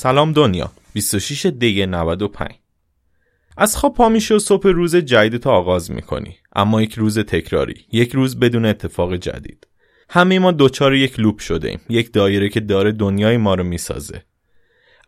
سلام دنیا. 26 دی 95 از خواب پا میشه و صبح روز جدید تو آغاز می‌کنی. اما یک روز تکراری. یک روز بدون اتفاق جدید. همه ما دوچار یک لوپ شده ایم یک دایره که داره دنیای ما رو می‌سازه.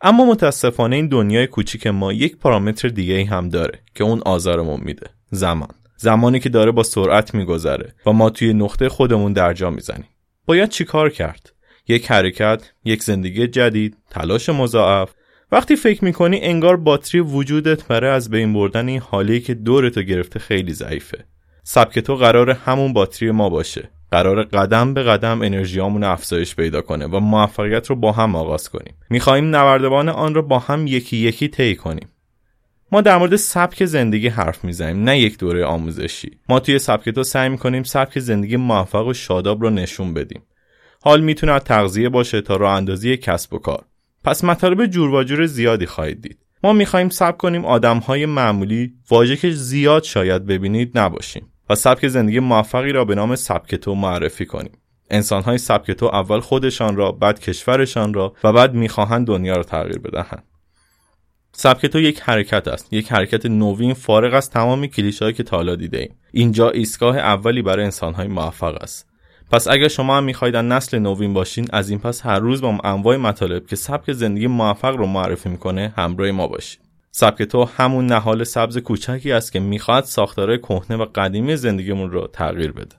اما متاسفانه این دنیای کوچیک ما یک پارامتر دیگه هم داره که اون آزارمون میده. زمان. زمانی که داره با سرعت میگذره و ما توی نقطه خودمون درجا می‌زنیم. باید چیکار کرد؟ یک حرکت یک زندگی جدید تلاش مضاعف. وقتی فکر می‌کنی انگار باتری وجودت برای از بین بردن این حالی که دورتو گرفته خیلی ضعیفه. سبک تو قرار همون باتری ما باشه. قرار قدم به قدم انرژیامون افزایش پیدا کنه و موفقیت رو با هم آغاز کنیم. می‌خواهیم نوردبان آن رو با هم یکی یکی طی کنیم. ما در مورد سبک زندگی حرف می‌زنیم نه یک دوره آموزشی. ما توی سبک تو سعی می‌کنیم سبک زندگی موفق و شاداب رو نشون بدیم. حال می‌تونه از تغذیه باشه تا راه اندازی کسب و کار. پس مطالب جور و جور زیادی خواهید دید. ما می‌خواهیم سبک کنیم آدمهای معمولی واژه که زیاد شاید ببینید نباشیم و سبک زندگی موفقی را به نام سبک تو معرفی کنیم. انسانهای سبک تو اول خودشان را بعد کشورشان را و بعد می‌خواهند دنیا را تغییر بدهند. سبک تو یک حرکت است. یک حرکت نوین فارغ از تمام کلیشه‌ای که تا حالا دیده ایم اینجا ایستگاه اولی برای انسانهای موفق است. پس اگر شما هم می‌خواید نسل نوین باشین از این پس هر روز با انواع مطالب که سبک زندگی موفق رو معرفی می‌کنه همراه ما باشید سبک تو همون نهال سبز کوچکی است که می‌خواد ساختارهای کهنه و قدیمی زندگیمون رو تغییر بده.